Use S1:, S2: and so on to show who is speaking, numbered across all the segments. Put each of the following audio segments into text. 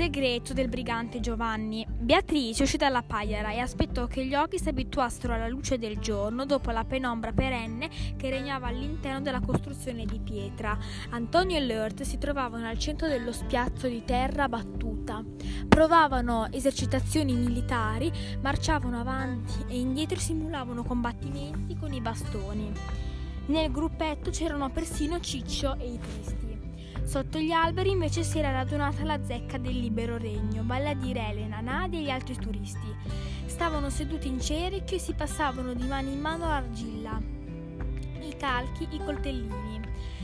S1: Segreto del brigante Giovanni. Beatrice uscì dalla pagliara e aspettò che gli occhi si abituassero alla luce del giorno dopo la penombra perenne che regnava all'interno della costruzione di pietra. Antonio e Lurt si trovavano al centro dello spiazzo di terra battuta. Provavano esercitazioni militari, marciavano avanti e indietro e simulavano combattimenti con i bastoni. Nel gruppetto c'erano persino Ciccio e i tristi. Sotto gli alberi invece si era radunata la zecca del libero regno, vale a dire Elena, Nadia e gli altri turisti. Stavano seduti in cerchio e si passavano di mano in mano l'argilla, i calchi, i coltellini.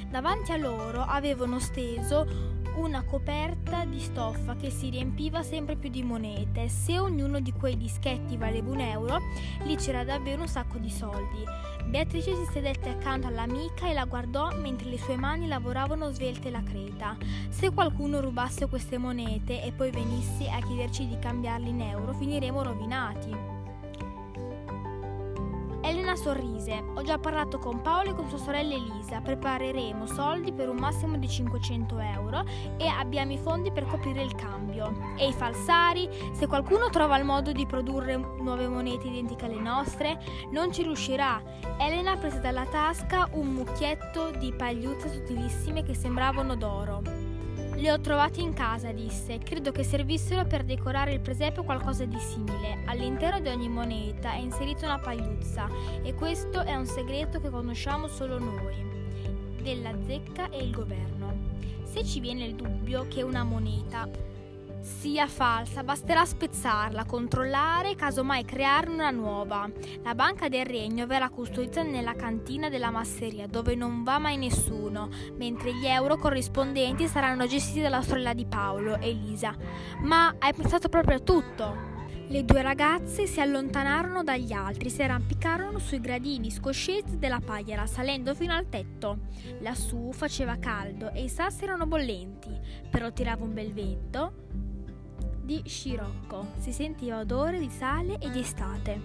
S1: Davanti a loro avevano steso una coperta di stoffa che si riempiva sempre più di monete. Se ognuno di quei dischetti valeva un euro, lì c'era davvero un sacco di soldi. Beatrice si sedette accanto all'amica e la guardò mentre le sue mani lavoravano svelte la creta. Se qualcuno rubasse queste monete e poi venisse a chiederci di cambiarli in euro, finiremo rovinati. Elena sorrise. Ho già parlato con Paolo e con sua sorella Elisa. Prepareremo soldi per un massimo di 500 euro e abbiamo i fondi per coprire il cambio. E i falsari? Se qualcuno trova il modo di produrre nuove monete identiche alle nostre, non ci riuscirà. Elena prese dalla tasca un mucchietto di pagliuzze sottilissime che sembravano d'oro. Le ho trovati in casa, disse. Credo che servissero per decorare il presepe qualcosa di simile. All'interno di ogni moneta è inserita una pagliuzza e questo è un segreto che conosciamo solo noi, della zecca e il governo. Se ci viene il dubbio che una moneta sia falsa, basterà spezzarla, controllare e casomai crearne una nuova. La banca del regno verrà custodita nella cantina della masseria dove non va mai nessuno, mentre gli euro corrispondenti saranno gestiti dalla sorella di Paolo, Elisa. Ma hai pensato proprio a tutto? Le due ragazze si allontanarono dagli altri, si arrampicarono sui gradini scoscesi della pagliara, salendo fino al tetto. Lassù faceva caldo e i sassi erano bollenti, però tirava un bel vento di scirocco. Si sentiva odore di sale e di estate.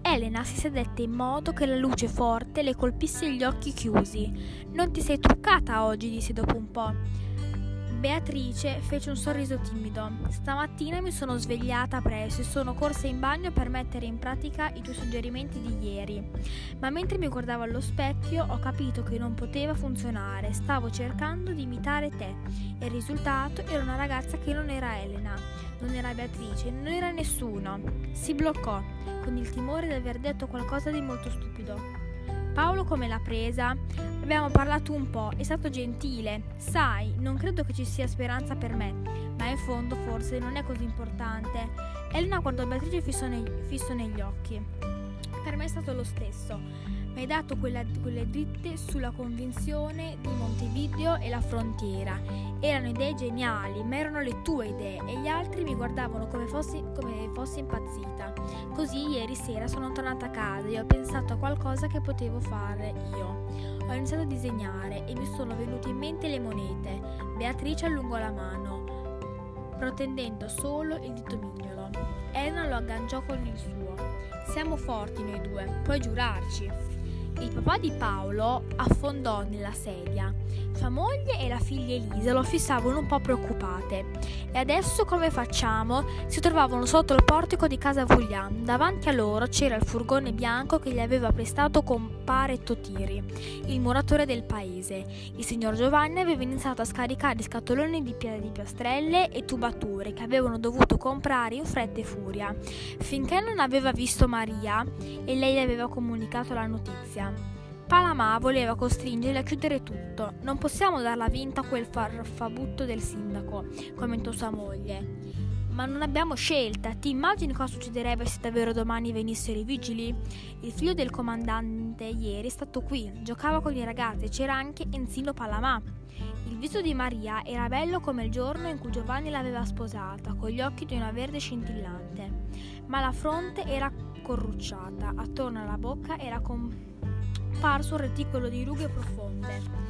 S1: Elena si sedette in modo che la luce forte le colpisse gli occhi chiusi. Non ti sei truccata oggi, disse dopo un po'. Beatrice fece un sorriso timido. Stamattina mi sono svegliata presto e sono corsa in bagno per mettere in pratica i tuoi suggerimenti di ieri. Ma mentre mi guardavo allo specchio ho capito che non poteva funzionare. Stavo cercando di imitare te e il risultato era una ragazza che non era Elena, non era Beatrice, non era nessuno. Si bloccò con il timore di aver detto qualcosa di molto stupido. Paolo come l'ha presa? Abbiamo parlato un po', è stato gentile. Sai, non credo che ci sia speranza per me, ma in fondo forse non è così importante. Elena guardò Beatrice fisso, nei, fisso negli occhi. Per me è stato lo stesso dato quella, quelle dritte sulla convinzione di Montevideo e la frontiera. Erano idee geniali, ma erano le tue idee e gli altri mi guardavano come fossi, come fossi impazzita. Così ieri sera sono tornata a casa e ho pensato a qualcosa che potevo fare io. Ho iniziato a disegnare e mi sono venute in mente le monete. Beatrice allungò la mano, protendendo solo il dito mignolo. Elena lo agganciò con il suo. Siamo forti noi due, puoi giurarci. Il papà di Paolo affondò nella sedia. Sua moglie e la figlia Elisa lo fissavano un po' preoccupate. E adesso come facciamo? Si trovavano sotto il portico di casa Vuglian. Davanti a loro c'era il furgone bianco che gli aveva prestato compare Totiri, il muratore del paese. Il signor Giovanni aveva iniziato a scaricare scatoloni di, pi- di piastrelle e tubature che avevano dovuto comprare in fretta e furia. Finché non aveva visto Maria e lei le aveva comunicato la notizia. Panama voleva costringerli a chiudere tutto. Non possiamo darla vinta a quel farfabutto del sindaco, commentò sua moglie. Ma non abbiamo scelta. Ti immagini cosa succederebbe se davvero domani venissero i vigili? Il figlio del comandante ieri è stato qui, giocava con i ragazzi, c'era anche Enzino Palamà. Il viso di Maria era bello come il giorno in cui Giovanni l'aveva sposata, con gli occhi di una verde scintillante, ma la fronte era corrucciata, attorno alla bocca era con apparso un reticolo di rughe profonde.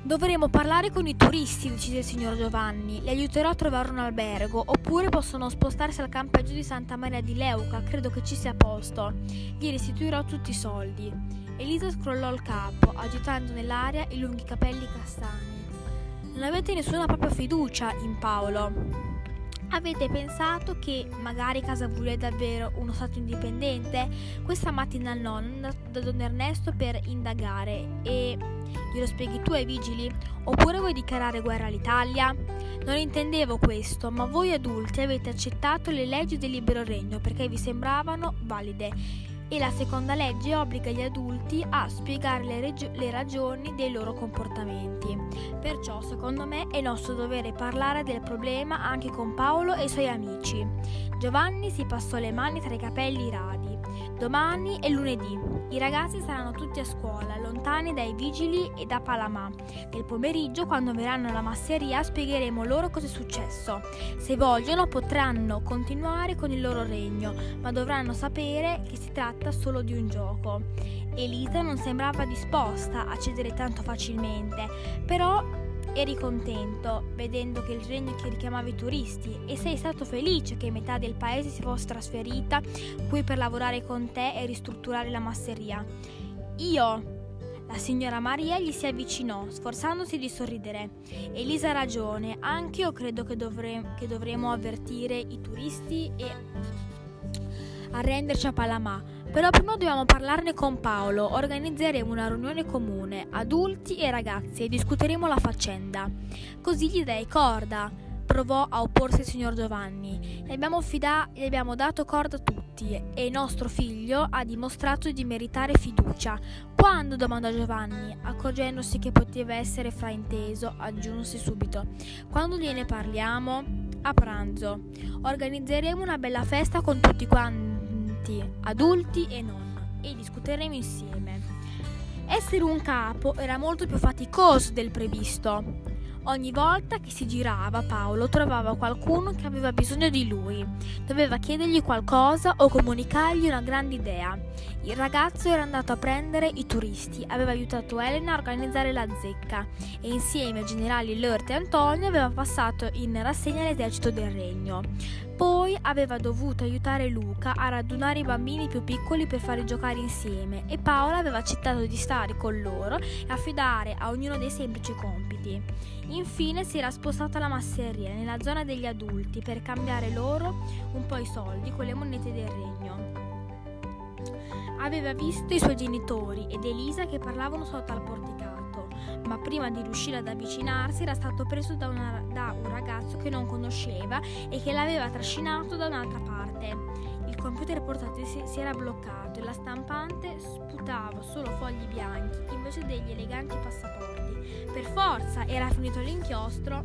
S1: Dovremo parlare con i turisti, decise il signor Giovanni. Li aiuterò a trovare un albergo, oppure possono spostarsi al campeggio di Santa Maria di Leuca, credo che ci sia posto. Gli restituirò tutti i soldi. Elisa scrollò il capo, agitando nell'aria i lunghi capelli castani. non avete nessuna propria fiducia in Paolo. Avete pensato che magari Casavulli è davvero uno Stato indipendente? Questa mattina il nonno da Don Ernesto per indagare e glielo spieghi tu ai vigili? Oppure vuoi dichiarare guerra all'Italia? Non intendevo questo, ma voi adulti avete accettato le leggi del libero regno perché vi sembravano valide e la seconda legge obbliga gli adulti a spiegare le, reg- le, ragioni dei loro comportamenti. Perciò, secondo me, è nostro dovere parlare del problema anche con Paolo e i suoi amici. Giovanni si passò le mani tra i capelli radi. Domani è lunedì. I ragazzi saranno tutti a scuola, lontani dai vigili e da Palamà. Nel pomeriggio, quando verranno alla masseria, spiegheremo loro cosa è successo. Se vogliono, potranno continuare con il loro regno, ma dovranno sapere che si tratta solo di un gioco. Elisa non sembrava disposta a cedere tanto facilmente, però Eri contento vedendo che il regno che richiamava i turisti e sei stato felice che metà del paese si fosse trasferita qui per lavorare con te e ristrutturare la masseria. Io, la signora Maria gli si avvicinò, sforzandosi di sorridere. Elisa ha ragione, anche io credo che, dovre- che dovremo avvertire i turisti e arrenderci a Palamà. Però prima dobbiamo parlarne con Paolo. Organizzeremo una riunione comune, adulti e ragazzi, e discuteremo la faccenda. Così gli dai corda. Provò a opporsi il signor Giovanni. Gli abbiamo, fida- gli abbiamo dato corda tutti e nostro figlio ha dimostrato di meritare fiducia. Quando? domandò Giovanni, accorgendosi che poteva essere frainteso, aggiunse subito. Quando gliene parliamo? A pranzo. Organizzeremo una bella festa con tutti quanti tutti, adulti e non, e discuteremo insieme. Essere un capo era molto più faticoso del previsto. Ogni volta che si girava Paolo trovava qualcuno che aveva bisogno di lui. Doveva chiedergli qualcosa o comunicargli una grande idea. Il ragazzo era andato a prendere i turisti, aveva aiutato Elena a organizzare la zecca e insieme ai generali Lurt e Antonio aveva passato in rassegna l'esercito del regno. Poi aveva dovuto aiutare Luca a radunare i bambini più piccoli per farli giocare insieme e Paola aveva accettato di stare con loro e affidare a ognuno dei semplici compiti. Infine si era spostata alla masseria nella zona degli adulti per cambiare loro un po' i soldi con le monete del regno. Aveva visto i suoi genitori ed Elisa che parlavano sotto al porticato ma prima di riuscire ad avvicinarsi era stato preso da, una, da un ragazzo che non conosceva e che l'aveva trascinato da un'altra parte. Il computer portatile si, si era bloccato e la stampante sputava solo fogli bianchi invece degli eleganti passaporti. Per forza era finito l'inchiostro.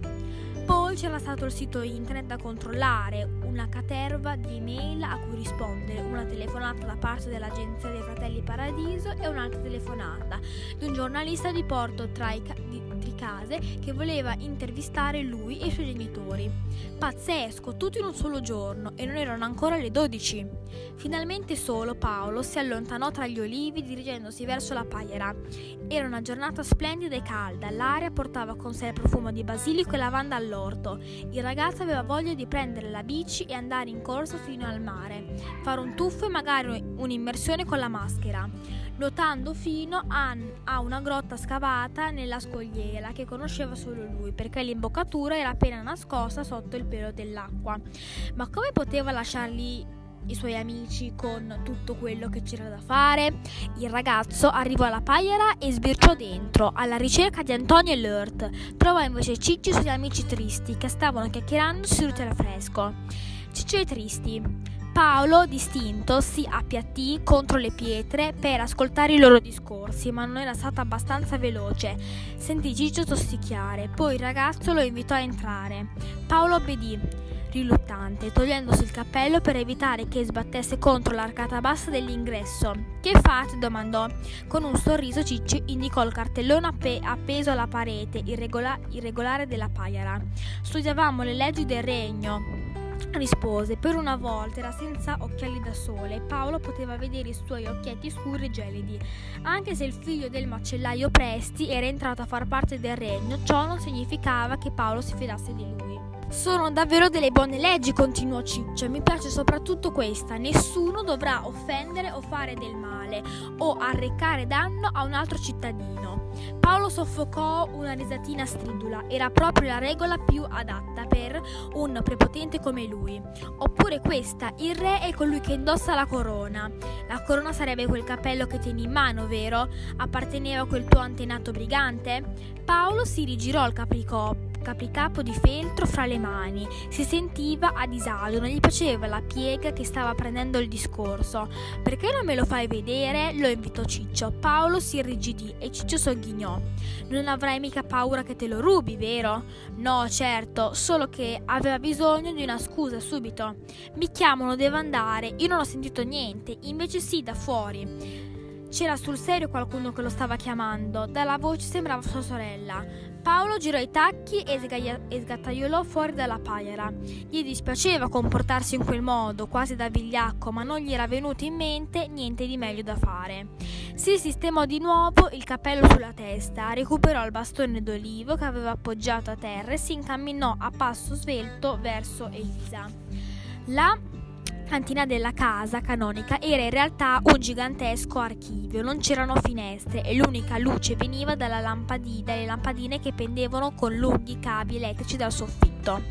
S1: Poi c'era stato il sito internet da controllare, una caterva di email a cui rispondere, una telefonata da parte dell'agenzia dei Fratelli Paradiso e un'altra telefonata di un giornalista di Porto Tricase che voleva intervistare lui e i suoi genitori. Pazzesco, tutto in un solo giorno e non erano ancora le 12. Finalmente solo Paolo si allontanò tra gli olivi dirigendosi verso la paiera. Era una giornata splendida e calda, l'aria portava con sé il profumo di basilico e lavanda all'orto. Il ragazzo aveva voglia di prendere la bici e andare in corsa fino al mare, fare un tuffo e magari un'immersione con la maschera, nuotando fino a, a una grotta scavata nella scogliera che conosceva solo lui, perché l'imboccatura era appena nascosta sotto il pelo dell'acqua. Ma come poteva lasciarli i suoi amici con tutto quello che c'era da fare. Il ragazzo arrivò alla paiera e sbirciò dentro, alla ricerca di Antonio e Lurt. Trovò invece Cicci e i suoi amici tristi che stavano chiacchierando seduti al fresco. Ciccio e tristi. Paolo, distinto, si appiattì contro le pietre per ascoltare i loro discorsi, ma non era stato abbastanza veloce. Sentì Ciccio tossicchiare, poi il ragazzo lo invitò a entrare. Paolo obbedì riluttante, togliendosi il cappello per evitare che sbattesse contro l'arcata bassa dell'ingresso. Che fate? domandò. Con un sorriso Cicci indicò il cartellone appe- appeso alla parete irregola- irregolare della paiera. Studiavamo le leggi del regno. Rispose, per una volta era senza occhiali da sole e Paolo poteva vedere i suoi occhietti scuri e gelidi. Anche se il figlio del macellaio Presti era entrato a far parte del regno, ciò non significava che Paolo si fidasse di lui. Sono davvero delle buone leggi, continuò Ciccio. Mi piace soprattutto questa. Nessuno dovrà offendere o fare del male o arrecare danno a un altro cittadino. Paolo soffocò una risatina stridula. Era proprio la regola più adatta per un prepotente come lui. Oppure questa, il re è colui che indossa la corona. La corona sarebbe quel cappello che tieni in mano, vero? Apparteneva a quel tuo antenato brigante? Paolo si rigirò il capricò capricapo di feltro fra le mani. Si sentiva a disagio, non gli piaceva la piega che stava prendendo il discorso. Perché non me lo fai vedere? lo invitò Ciccio. Paolo si irrigidì e Ciccio sogghignò. Non avrai mica paura che te lo rubi, vero? No, certo, solo che aveva bisogno di una scusa subito. Mi chiamano, devo andare. Io non ho sentito niente, invece sì, da fuori. C'era sul serio qualcuno che lo stava chiamando. Dalla voce sembrava sua sorella. Paolo girò i tacchi e, sgaia- e sgattaiolò fuori dalla paiera. Gli dispiaceva comportarsi in quel modo, quasi da vigliacco, ma non gli era venuto in mente niente di meglio da fare. Si sistemò di nuovo il cappello sulla testa, recuperò il bastone d'olivo che aveva appoggiato a terra e si incamminò a passo svelto verso Elisa. La cantina della casa canonica era in realtà un gigantesco archivio, non c'erano finestre e l'unica luce veniva lampadi, dalle lampadine che pendevano con lunghi cavi elettrici dal soffitto.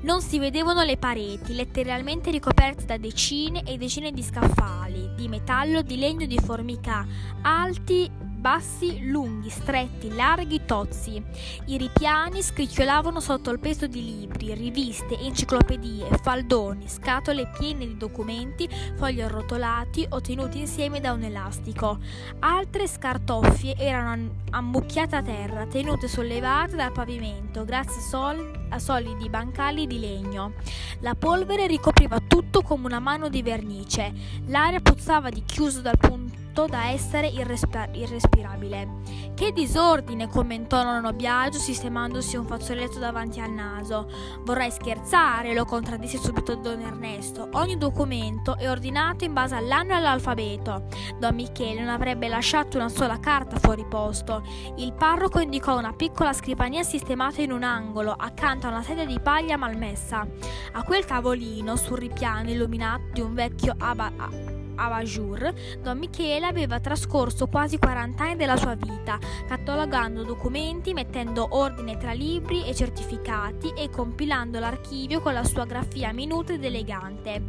S1: Non si vedevano le pareti, letteralmente ricoperte da decine e decine di scaffali, di metallo, di legno, di formica, alti bassi, lunghi, stretti, larghi, tozzi. I ripiani scricchiolavano sotto il peso di libri, riviste, enciclopedie, faldoni, scatole piene di documenti, fogli arrotolati o tenuti insieme da un elastico. Altre scartoffie erano ammucchiate a terra, tenute sollevate dal pavimento grazie sol- a solidi bancali di legno. La polvere ricopriva tutto come una mano di vernice. L'aria puzzava di chiuso dal punto da essere irrespi- irrespirabile. Che disordine, commentò nonno Biagio sistemandosi un fazzoletto davanti al naso. Vorrei scherzare, lo contraddisse subito Don Ernesto. Ogni documento è ordinato in base all'anno e all'alfabeto. Don Michele non avrebbe lasciato una sola carta fuori posto. Il parroco indicò una piccola scrivania sistemata in un angolo, accanto a una sedia di paglia malmessa. A quel tavolino, sul ripiano illuminato di un vecchio aba- Avajour, Don Michele aveva trascorso quasi 40 anni della sua vita, catalogando documenti, mettendo ordine tra libri e certificati e compilando l'archivio con la sua grafia minuta ed elegante.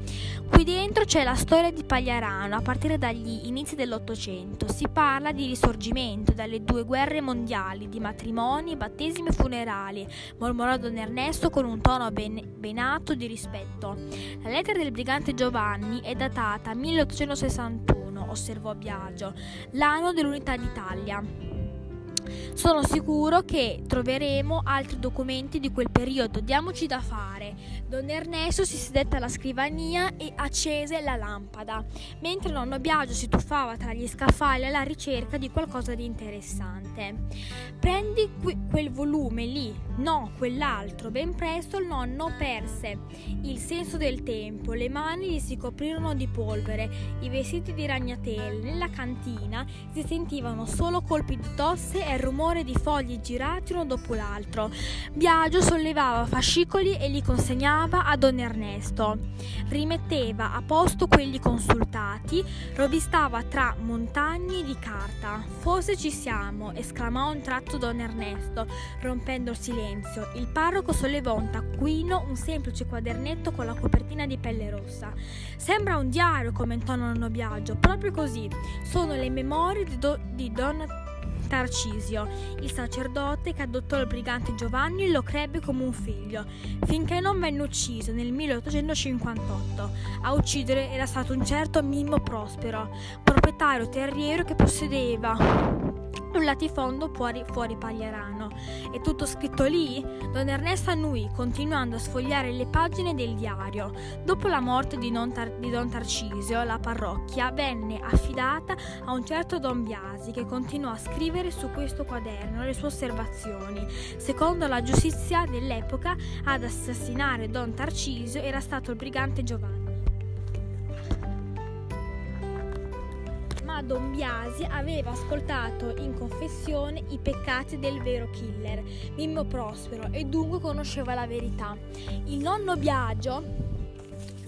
S1: Qui dentro c'è la storia di Pagliarano a partire dagli inizi dell'Ottocento. Si parla di risorgimento, dalle due guerre mondiali, di matrimoni, battesimi e funerali, mormorò Don Ernesto con un tono ben, benato di rispetto. La lettera del brigante Giovanni è datata 1800 1861, osservò Biagio, l'anno dell'unità d'Italia. Sono sicuro che troveremo altri documenti di quel periodo. Diamoci da fare. Don Ernesto si sedette alla scrivania e accese la lampada, mentre nonno Biagio si tuffava tra gli scaffali alla ricerca di qualcosa di interessante. Prendi qui, quel volume lì, no, quell'altro. Ben presto il nonno perse il senso del tempo, le mani gli si coprirono di polvere, i vestiti di ragnatele. Nella cantina si sentivano solo colpi di tosse e il rumore di fogli girati uno dopo l'altro. Biagio sollevava fascicoli e li consegnava a don Ernesto. Rimetteva a posto quelli consultati, rovistava tra montagne di carta. Forse ci siamo, esclamò un tratto don Ernesto, rompendo il silenzio. Il parroco sollevò un taccuino, un semplice quadernetto con la copertina di pelle rossa. Sembra un diario, commentò nonno Biagio. Proprio così. Sono le memorie di, do- di Don Tarcisio, il sacerdote che adottò il brigante Giovanni lo crebbe come un figlio, finché non venne ucciso nel 1858. A uccidere era stato un certo Mimmo Prospero, proprietario terriero che possedeva un latifondo fuori, fuori Pagliarano. È tutto scritto lì? Don Ernesto annui, continuando a sfogliare le pagine del diario. Dopo la morte di, Tar- di Don Tarcisio, la parrocchia venne affidata a un certo Don Biasi che continuò a scrivere su questo quaderno le sue osservazioni. Secondo la giustizia dell'epoca, ad assassinare Don Tarcisio era stato il brigante Giovanni. Don Biasi aveva ascoltato in confessione i peccati del vero killer, Mimmo Prospero, e dunque conosceva la verità. Il nonno Biagio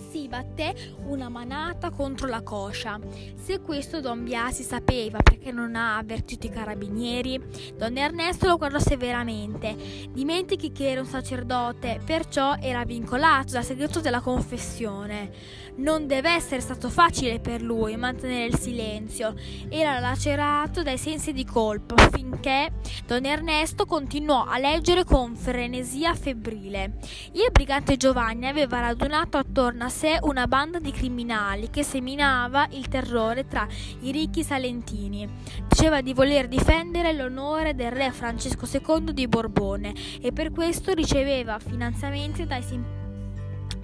S1: si batté una manata contro la coscia. Se questo Don Biasi sapeva perché non ha avvertito i carabinieri, Don Ernesto lo guardò severamente. Dimentichi che era un sacerdote, perciò era vincolato dal segreto della confessione. Non deve essere stato facile per lui mantenere il silenzio. Era lacerato dai sensi di colpa finché Don Ernesto continuò a leggere con frenesia febbrile. Il brigante Giovanni aveva radunato attorno a sé una banda di criminali che seminava il terrore tra i ricchi salentini. Diceva di voler difendere l'onore del re Francesco II di Borbone e per questo riceveva finanziamenti dai simpatici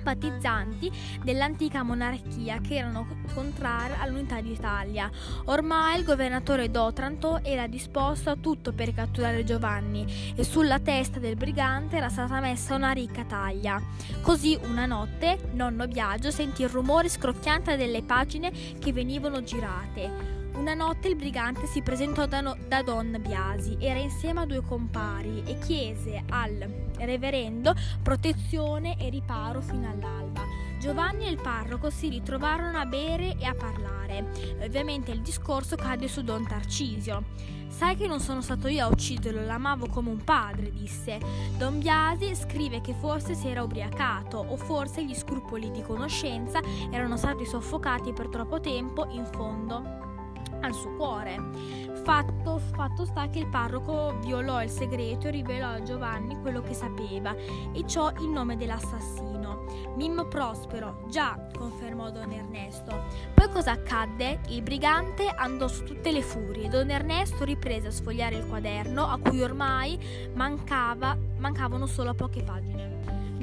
S1: simpatizzanti dell'antica monarchia che erano contrari all'unità d'Italia. Ormai il governatore d'Otranto era disposto a tutto per catturare Giovanni e sulla testa del brigante era stata messa una ricca taglia. Così una notte nonno Biagio sentì il rumore scrocchiante delle pagine che venivano girate. Una notte il brigante si presentò da, no- da, Don Biasi, era insieme a due compari e chiese al reverendo protezione e riparo fino all'alba. Giovanni e il parroco si ritrovarono a bere e a parlare. Ovviamente il discorso cadde su Don Tarcisio. Sai che non sono stato io a ucciderlo, l'amavo come un padre, disse. Don Biasi scrive che forse si era ubriacato o forse gli scrupoli di conoscenza erano stati soffocati per troppo tempo in fondo al suo cuore. Fatto, fatto sta che il parroco violò il segreto e rivelò a Giovanni quello che sapeva, e ciò il nome dell'assassino. Mimmo Prospero, già, confermò Don Ernesto. Poi cosa accadde? Il brigante andò su tutte le furie. Don Ernesto riprese a sfogliare il quaderno a cui ormai mancava, mancavano solo poche pagine.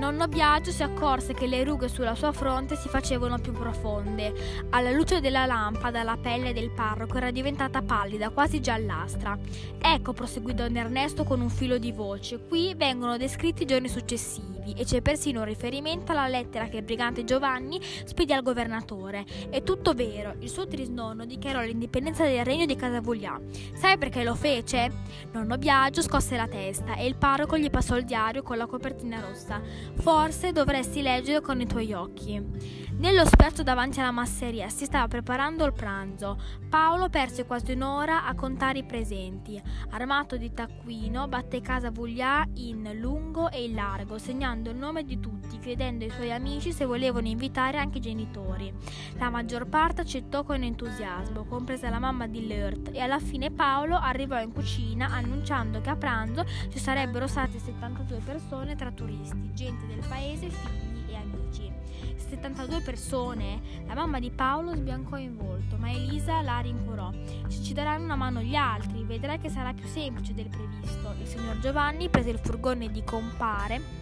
S1: Nonno Biagio si accorse che le rughe sulla sua fronte si facevano più profonde. Alla luce della lampada la pelle del parroco era diventata pallida, quasi giallastra. Ecco, proseguì Don Ernesto con un filo di voce, qui vengono descritti i giorni successivi e c'è persino un riferimento alla lettera che il brigante Giovanni spedì al governatore. È tutto vero, il suo trisnonno dichiarò l'indipendenza del regno di Casavoglia. Sai perché lo fece? Nonno Biagio scosse la testa e il parroco gli passò il diario con la copertina rossa. Forse dovresti leggere con i tuoi occhi. Nello spiazzo davanti alla masseria si stava preparando il pranzo. Paolo perse quasi un'ora a contare i presenti. Armato di taccuino, batté casa Vuglià in lungo e in largo, segnando il nome di tutti, chiedendo ai suoi amici se volevano invitare anche i genitori. La maggior parte accettò con entusiasmo, compresa la mamma di Lert, e alla fine Paolo arrivò in cucina annunciando che a pranzo ci sarebbero state 72 persone tra turisti, gente del paese, figli e amici. 72 persone. La mamma di Paolo sbiancò in volto, ma Elisa la rincuorò. Se ci daranno una mano gli altri, vedrai che sarà più semplice del previsto. Il signor Giovanni prese il furgone di compare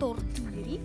S1: torturi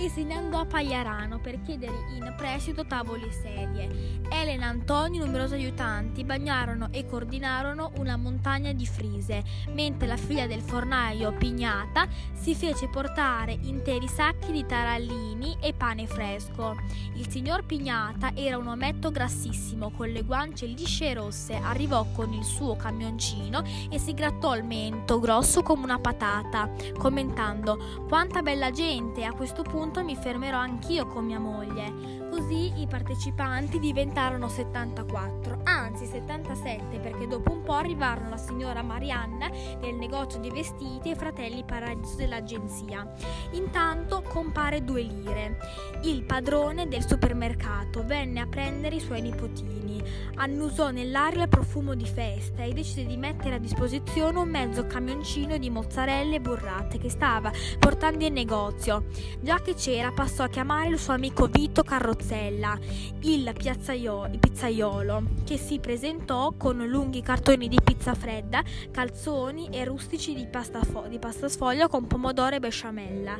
S1: e se ne andò a Pagliarano per chiedere in prestito tavoli e sedie. Elena, Antonio e numerosi aiutanti bagnarono e coordinarono una montagna di frise, mentre la figlia del fornaio, Pignata, si fece portare interi sacchi di tarallini e pane fresco. Il signor Pignata era un ometto grassissimo, con le guance lisce e rosse, arrivò con il suo camioncino e si grattò il mento grosso come una patata, commentando «Quanta bella gente! A questo punto mi fermerò anch'io con mia moglie. Così i partecipanti diventarono 74, anzi 77 perché dopo un po' arrivarono la signora Marianna del negozio di vestiti e i fratelli Paradiso dell'agenzia. Intanto compare due lire. Il padrone del supermercato venne a prendere i suoi nipotini, annusò nell'aria il profumo di festa e decise di mettere a disposizione un mezzo camioncino di mozzarelle e burrate che stava portando in negozio. Già che c'era passò a chiamare il suo amico Vito Carrozzini Rozzella, il, il pizzaiolo, che si presentò con lunghi cartoni di pizza fredda, calzoni e rustici di pasta, fo- di pasta sfoglia con pomodoro e besciamella.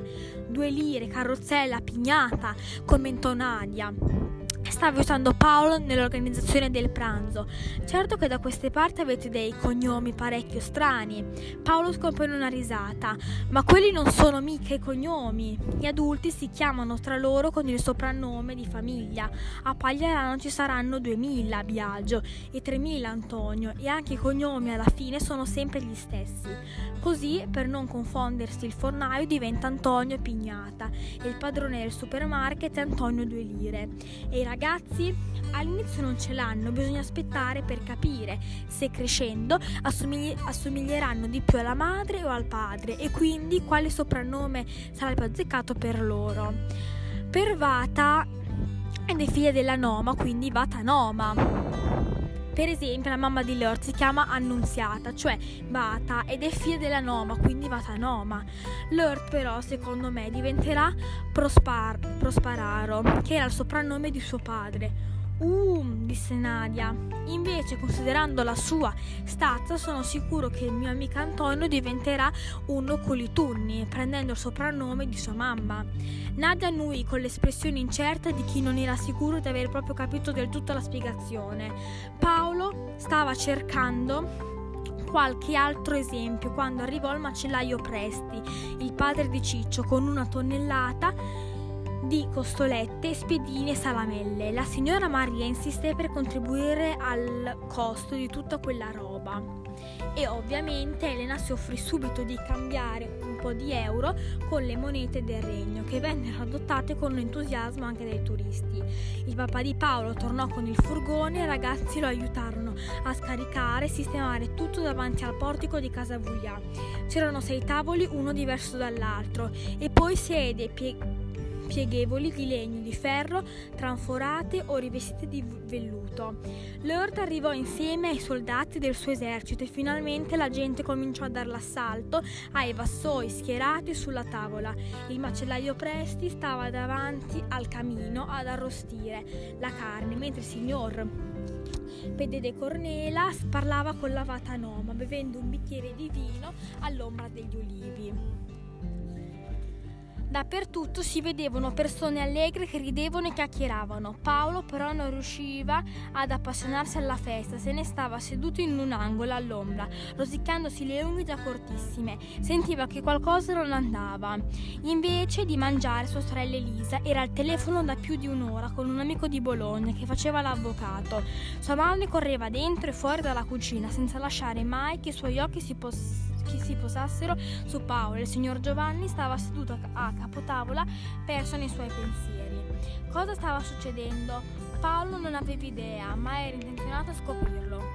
S1: Due lire, carrozzella, pignata, commentò Nadia. Stava aiutando Paolo nell'organizzazione del pranzo. Certo che da queste parti avete dei cognomi parecchio strani. Paolo scopre in una risata, ma quelli non sono mica i cognomi. Gli adulti si chiamano tra loro con il soprannome di famiglia. A Pagliarano ci saranno 2000 Biagio e 3000 Antonio e anche i cognomi alla fine sono sempre gli stessi. Così, per non confondersi, il fornaio diventa Antonio Pignata e il padrone del supermarket è Antonio Due Lire. E i ragazzi all'inizio non ce l'hanno, bisogna aspettare per capire se crescendo assomigli- assomiglieranno di più alla madre o al padre e quindi quale soprannome sarà più azzeccato per loro. Per Vata è figlia della Noma, quindi Vata Noma. Per esempio, la mamma di Lord si chiama Annunziata, cioè Vata, ed è figlia della Noma, quindi Vata Noma. Lord, però, secondo me, diventerà Prospar- Prospararo, che era il soprannome di suo padre. Uh, disse Nadia. Invece, considerando la sua stazza, sono sicuro che il mio amico Antonio diventerà un Ocolitunni, prendendo il soprannome di sua mamma. Nadia annui con l'espressione incerta di chi non era sicuro di aver proprio capito del tutto la spiegazione. Paolo stava cercando qualche altro esempio quando arrivò il macellaio Presti, il padre di Ciccio, con una tonnellata di costolette, spiedini e salamelle. La signora Maria insiste per contribuire al costo di tutta quella roba. E ovviamente Elena si offrì subito di cambiare un po' di euro con le monete del regno, che vennero adottate con entusiasmo anche dai turisti. Il papà di Paolo tornò con il furgone e i ragazzi lo aiutarono a scaricare e sistemare tutto davanti al portico di casa Vuglia. C'erano sei tavoli, uno diverso dall'altro, e poi sedie, pie- pieghevoli di legno, di ferro, tranforate o rivestite di velluto. Lord arrivò insieme ai soldati del suo esercito e finalmente la gente cominciò a dar l'assalto ai vassoi schierati sulla tavola. Il macellaio Presti stava davanti al camino ad arrostire la carne, mentre il signor Pedede Cornela parlava con la vata noma, bevendo un bicchiere di vino all'ombra degli ulivi. Dappertutto si vedevano persone allegre che ridevano e chiacchieravano. Paolo però non riusciva ad appassionarsi alla festa, se ne stava seduto in un angolo all'ombra, rosiccandosi le unghie già cortissime. Sentiva che qualcosa non andava. Invece di mangiare, sua sorella Elisa era al telefono da più di un'ora con un amico di Bologna che faceva l'avvocato. Sua madre correva dentro e fuori dalla cucina senza lasciare mai che i suoi occhi si possessero che si posassero su Paolo. Il signor Giovanni stava seduto a capotavola, perso nei suoi pensieri. Cosa stava succedendo? Paolo non aveva idea, ma era intenzionato a scoprirlo.